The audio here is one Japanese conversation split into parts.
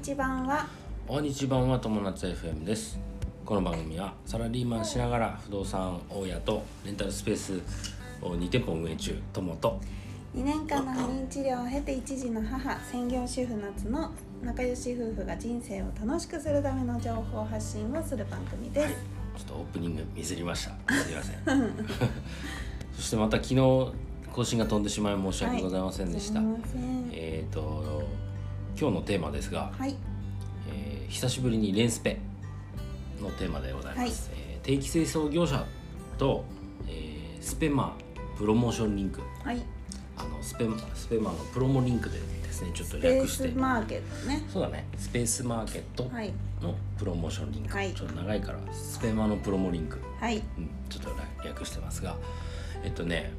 日版は。大日版は。友達 FM ですこの番組は。サラリーマンしながら不動産大家とレンタルスペースを2店舗運営中友と2年間の不妊治療を経て一児の母専業主婦夏の仲良し夫婦が人生を楽しくするための情報発信をする番組です、は。いちょっとオープニングミスりましたすいませんそしてまた昨日更新が飛んでしまい申し訳ございませんでした、すみませんえっ、と今日のテーマですが、はい。えー久しぶりにレンスペのテーマでございます、はい。えー定期清掃業者と、えースペマプロモーションリンク。はい。あのスペスペマのプロモリンクでですねちょっと略して。スマーケットね。そうだね。スペースマーケットはい。のプロモーションリンク、はい。ちょっと長いからスペマのプロモリンク、はい。うん、ちょっと略してますが。えっとね、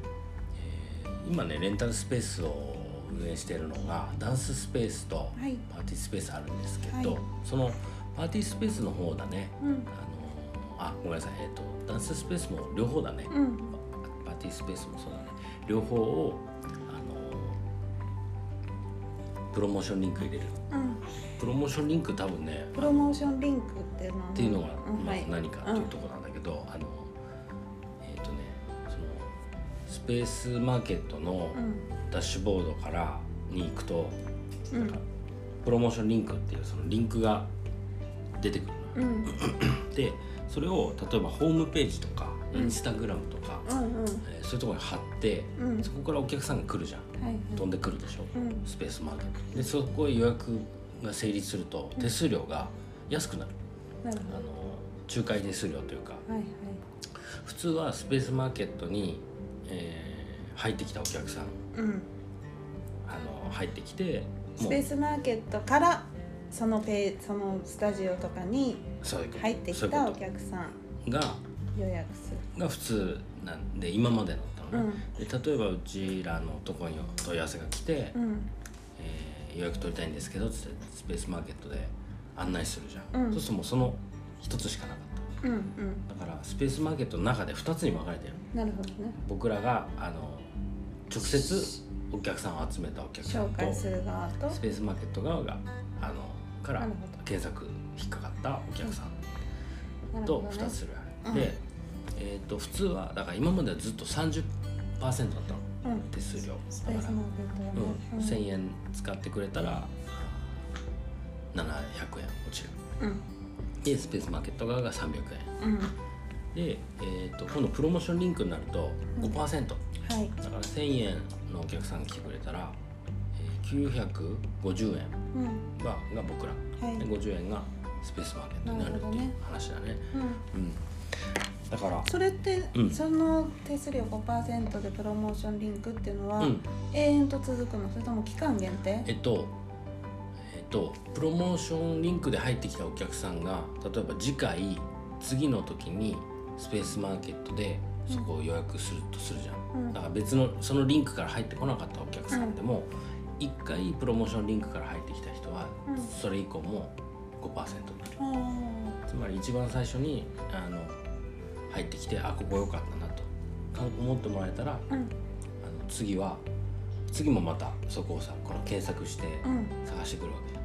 えー今ねレンタルスペースを運営しているのがダンススペースとはい。パーティースペースあるんですけど、はい。そのパーティースペースの方だねうん。あのあごめんなさい。えっとダンススペースも両方だね、うん。パーティースペースもそうだね。両方をあのプロモーションリンク入れる。うん。プロモーションリンク多分ねプロモーションリンクってっていうのがまず何かっていうところなんだけど、あのスペースマーケットのうん。ダッシュボードからに行くと、うん。プロモーションリンクっていうそのリンクが出てくるの。うん。でそれを例えばホームページとかうん。インスタグラムとか、うんうん。えーそういうところに貼って、うん。そこからお客さんが来るじゃん。はいはい。飛んでくるでしょ、うん。スペースマーケット。でそこへ予約が成立すると手数料が安くなる、なるあの仲介手数料というか。はいはい。普通はスペースマーケットに、えー入ってきたお客さん。うん。あの入ってきてスペースマーケットからそのペイそのスタジオとかに入ってきたお客さんとが予約する。が普通なんで今までだったのね、うん。で例えばうちらのところに問い合わせが来て、うん。えー予約取りたいんですけどつってスペースマーケットで案内するじゃん、うん。そうするともうその一つしかなかったうんうん。だからスペースマーケットの中で2つに分かれてる。なるほどね。僕らがあの直接お客さんを集めたお客さんとスペースマーケット側があのから検索引っかかったお客さんとなるほどね。2つする、うん。で、えー、と普通はだから今まではずっと30%だったの。うん手数料。だからねうん、1000円使ってくれたら700円落ちる。うんでスペースマーケット側が300円。うん。で、えー、と今度プロモーションリンクになると5%、はい。だから1000円のお客さんが来てくれたら、えー、950円うん。がが僕ら、はい。で50円がスペースマーケットになるっていう話だね。うん。うん。だからそれって、うん。その手数料5%でプロモーションリンクっていうのは、うん。永遠と続くの？それとも期間限定？えっととプロモーションリンクで入ってきたお客さんが例えば次回次の時にスペースマーケットでそこを予約するとするじゃん、うん。だから別のそのリンクから入ってこなかったお客さんでも、一回プロモーションリンクから入ってきた人は、うん。それ以降も5%になる。あつまり一番最初にあの入ってきてあここ良かったなとか思ってもらえたら、ーうん。あの次は次もまたそこをさこの検索してうん。探してくるわけ、うん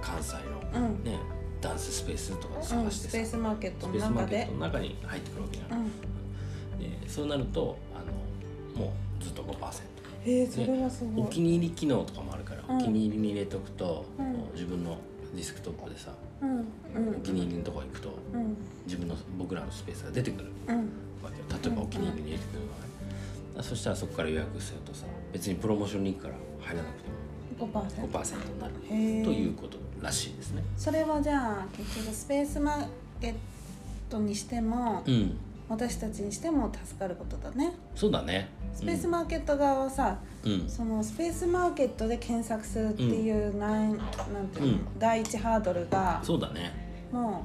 関西の、うん。ねダンススペースとかでうん探してさ、スペースマーケットの中の中に入ってくるわけじゃ、うん。んでそうなるとあのもうずっと5%へえそれはすごい、お気に入り機能とかもあるから、うん。お気に入りに入れとくと、自分のディスクトップでさ、お気に入りのとこ行くとうん。自分の僕らのスペースが出てくるうん。わけよ。例えばお気に入りに入れてくるのが。そしたらそこから予約するとさ別にプロモーションリンクから入らなくても5% 5%になる。ということらしいですね。それはじゃあ結局スペースマーケットにしても、うん、私たちにしても助かることだね。そうだね。スペースマーケット側はさ、うん、そのスペースマーケットで検索するっていう、なん、なんていう第一ハードルがそうだね。も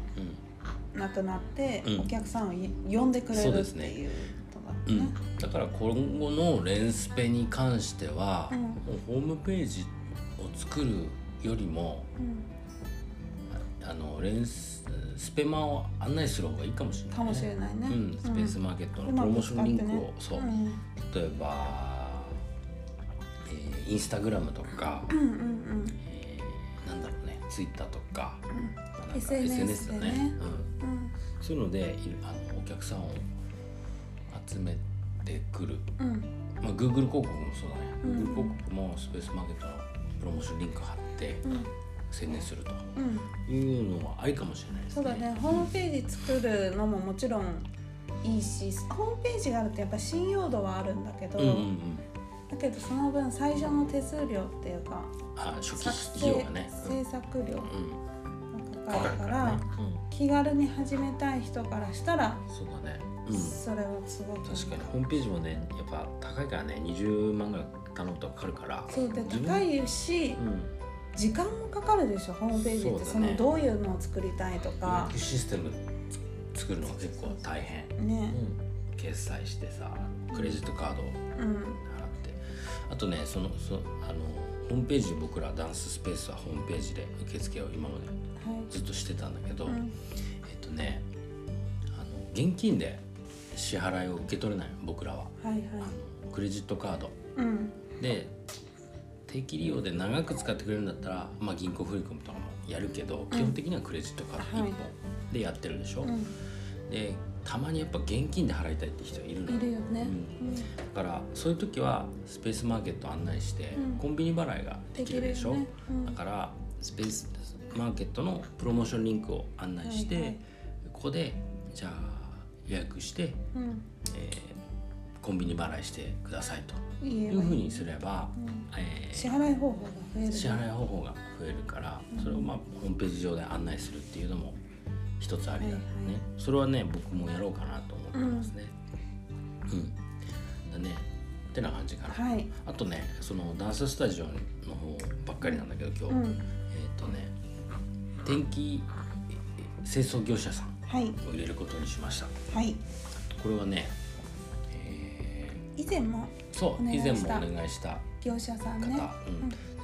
うなくなって、うん。お客さんをい呼んでくれるってそうですね。いうことだね。うん、だから今後のレンスペに関しては、うん。もうホームページを作るよりもうん。あのレンススペマを案内する方がいいかもしれない、ね。かもしれないね。うん、スペースマーケットのうプロモーションリンクを、ね。そう、うん。例えば、えーインスタグラムとか、うんうんえーなんだろうね Twitter とか,、うんまあなんか SNS だよでね。うん、うん。そういうのでいあのお客さんを集めてくる、うん。まあ、Google 広告もそうだね、うん。Google 広告もスペースマーケットのプロモーションリンク貼ってうん。宣伝するとうん。いうのはありかもしれないですね。そうだね。ホームページ作るのももちろんいいしホームページがあるとやっぱ信用度はあるんだけど、うんうんうん。だけどその分最初の手数料っていうかあ初期費用がね、制作料うん、がかかるからね、うん、気軽に始めたい人からしたら、そうだね、うん、それはすごく確かに。ホームページもねやっぱ高いからね。20万ぐらい頼むとかかるから。そうで高いしうん。時間もかかるでしょホームページって。そ,、ね。のどういうのを作りたいと予か約システムつ作るのが結構大変、ね。うん、決済してさクレジットカードをうん。払って。あとねそのそあのホームページ僕らダンススペースはホームページで受付を今まではい。ずっとしてたんだけど、うん。えっとねあの現金で支払いを受け取れない僕らは。はいはい。あのクレジットカード。うん。で定期利用で長く使ってくれるんだったら、まあ、銀行振り込みとかもやるけど、基本的にはクレジットカード1はい。本でやってるでしょ、うん。でたまにやっぱ現金で払いたいって人いるのいるよね、うん。だからそういう時はスペースマーケット案内して、うん。コンビニ払いができるでしょ、ね。うん。だからスペースマーケットのプロモーションリンクを案内して、はいはい。ここでじゃあ予約して、うん。うんえーコンビニ払いしてくださいと。いうふうにすれば、うん。えー支払い方法が増える。ね支払い方法が増えるから、それをまあホームページ上で案内するっていうのも一つありだね、はいはいそれはね僕もやろうかなと思ってますね。うん、だね。ってな感じかな、はい。あとねそのダンススタジオの方ばっかりなんだけど今日、うん。えっ、とね天気清掃業者さん。はいを入れることにしました。はい。これはね、え以前もーそう以前もお願いした業者さん方、ね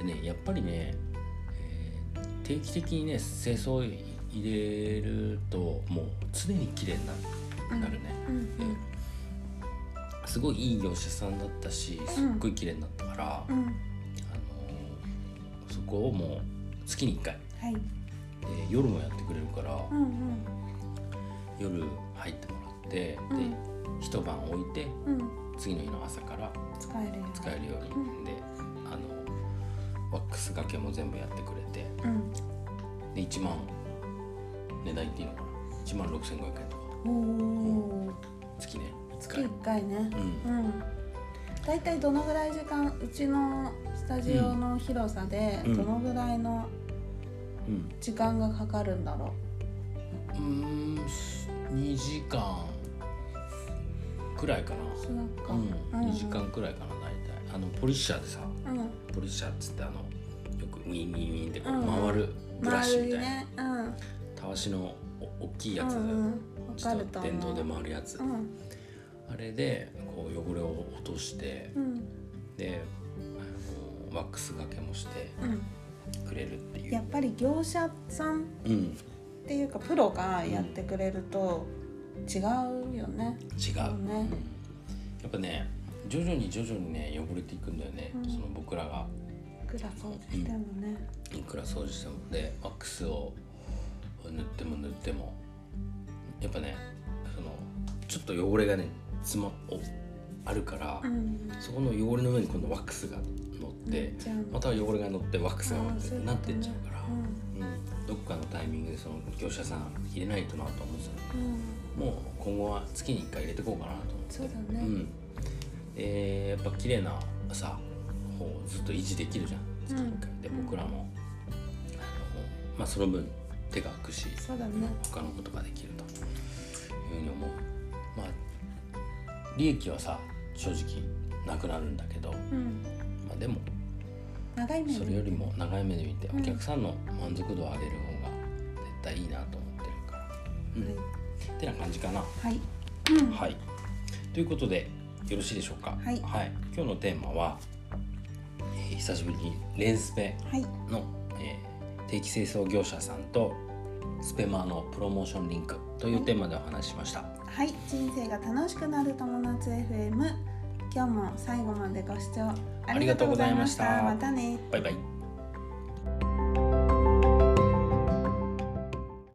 うん。でねやっぱりね、えー定期的にね清掃入れるともう常に綺麗になる,、なるね、うんですごいいい業者さんだったしすっごい綺麗になったから、うん。うんあのーそこをもう月に1回。はい。で夜もやってくれるから、うんうん夜入ってもらって、うん。で一晩置いてうん。次の日の朝から使えるよ使えるように、うんであのワックスがけも全部やってくれてうん。で1万値段言っていいのかな？1万6500円とか。おお月ね使月える。1回ね。うん。うん。大体どのぐらい時間うちのスタジオの広さでうん。どのぐらいのうん。時間がかかるんだろうーん2時間くらいかな。うん、2時間くらいかな大体。あのポリッシャーでさうん。ポリッシャーっつってあのよくウィンウィンウィンって回るブラシみたいな、丸いね。うんたわしのお大きいやつ、うんうんわちょっかると思うと電動で回るやつ、う。んあれでこう汚れを落として、うん。であのワックスがけもしてうん。くれるっていう。やっぱり業者さんうんっていうかプロがやってくれると違うよね。違う、ねうんやっぱね徐々に徐々にね汚れていくんだよね、うん。その僕らが。いくら掃除してもね。いくら掃除してもでワックスを塗っても塗っても。やっぱねそのちょっと汚れがねつまおあるから、うん。そこの汚れの上に今度ワックスが乗ってまた汚れが乗ってワックスが乗ってなってっちゃうから、うん、どこかのタイミングでその業者さん入れないとなと思ってたの。うん。うんもう今後は月に1回入れていこうかなと思ってそうだね。ん、でやっぱ綺麗なさ方をずっと維持できるじゃん。月1回、でうん。僕らも。あの、まあ、その分手が空くしそうだね。他のことができるというふうに思う。まあ利益はさ正直なくなるんだけど、うん。まあ、でも長い目でそれよりも長い目で見てうん。お客さんの満足度を上げる方が絶対いいなと思ってるから、うん。はい。ってな感じかな、はい。うん。はい。ということでよろしいでしょうか。はい。今日のテーマは、えー久しぶりにレンスペはい。の、えー定期清掃業者さんとスペマーのプロモーションリンクというテーマでお話ししました、はい。人生が楽しくなる友達 FM 今日も最後までご視聴ありがとうございました。またね。バイバイ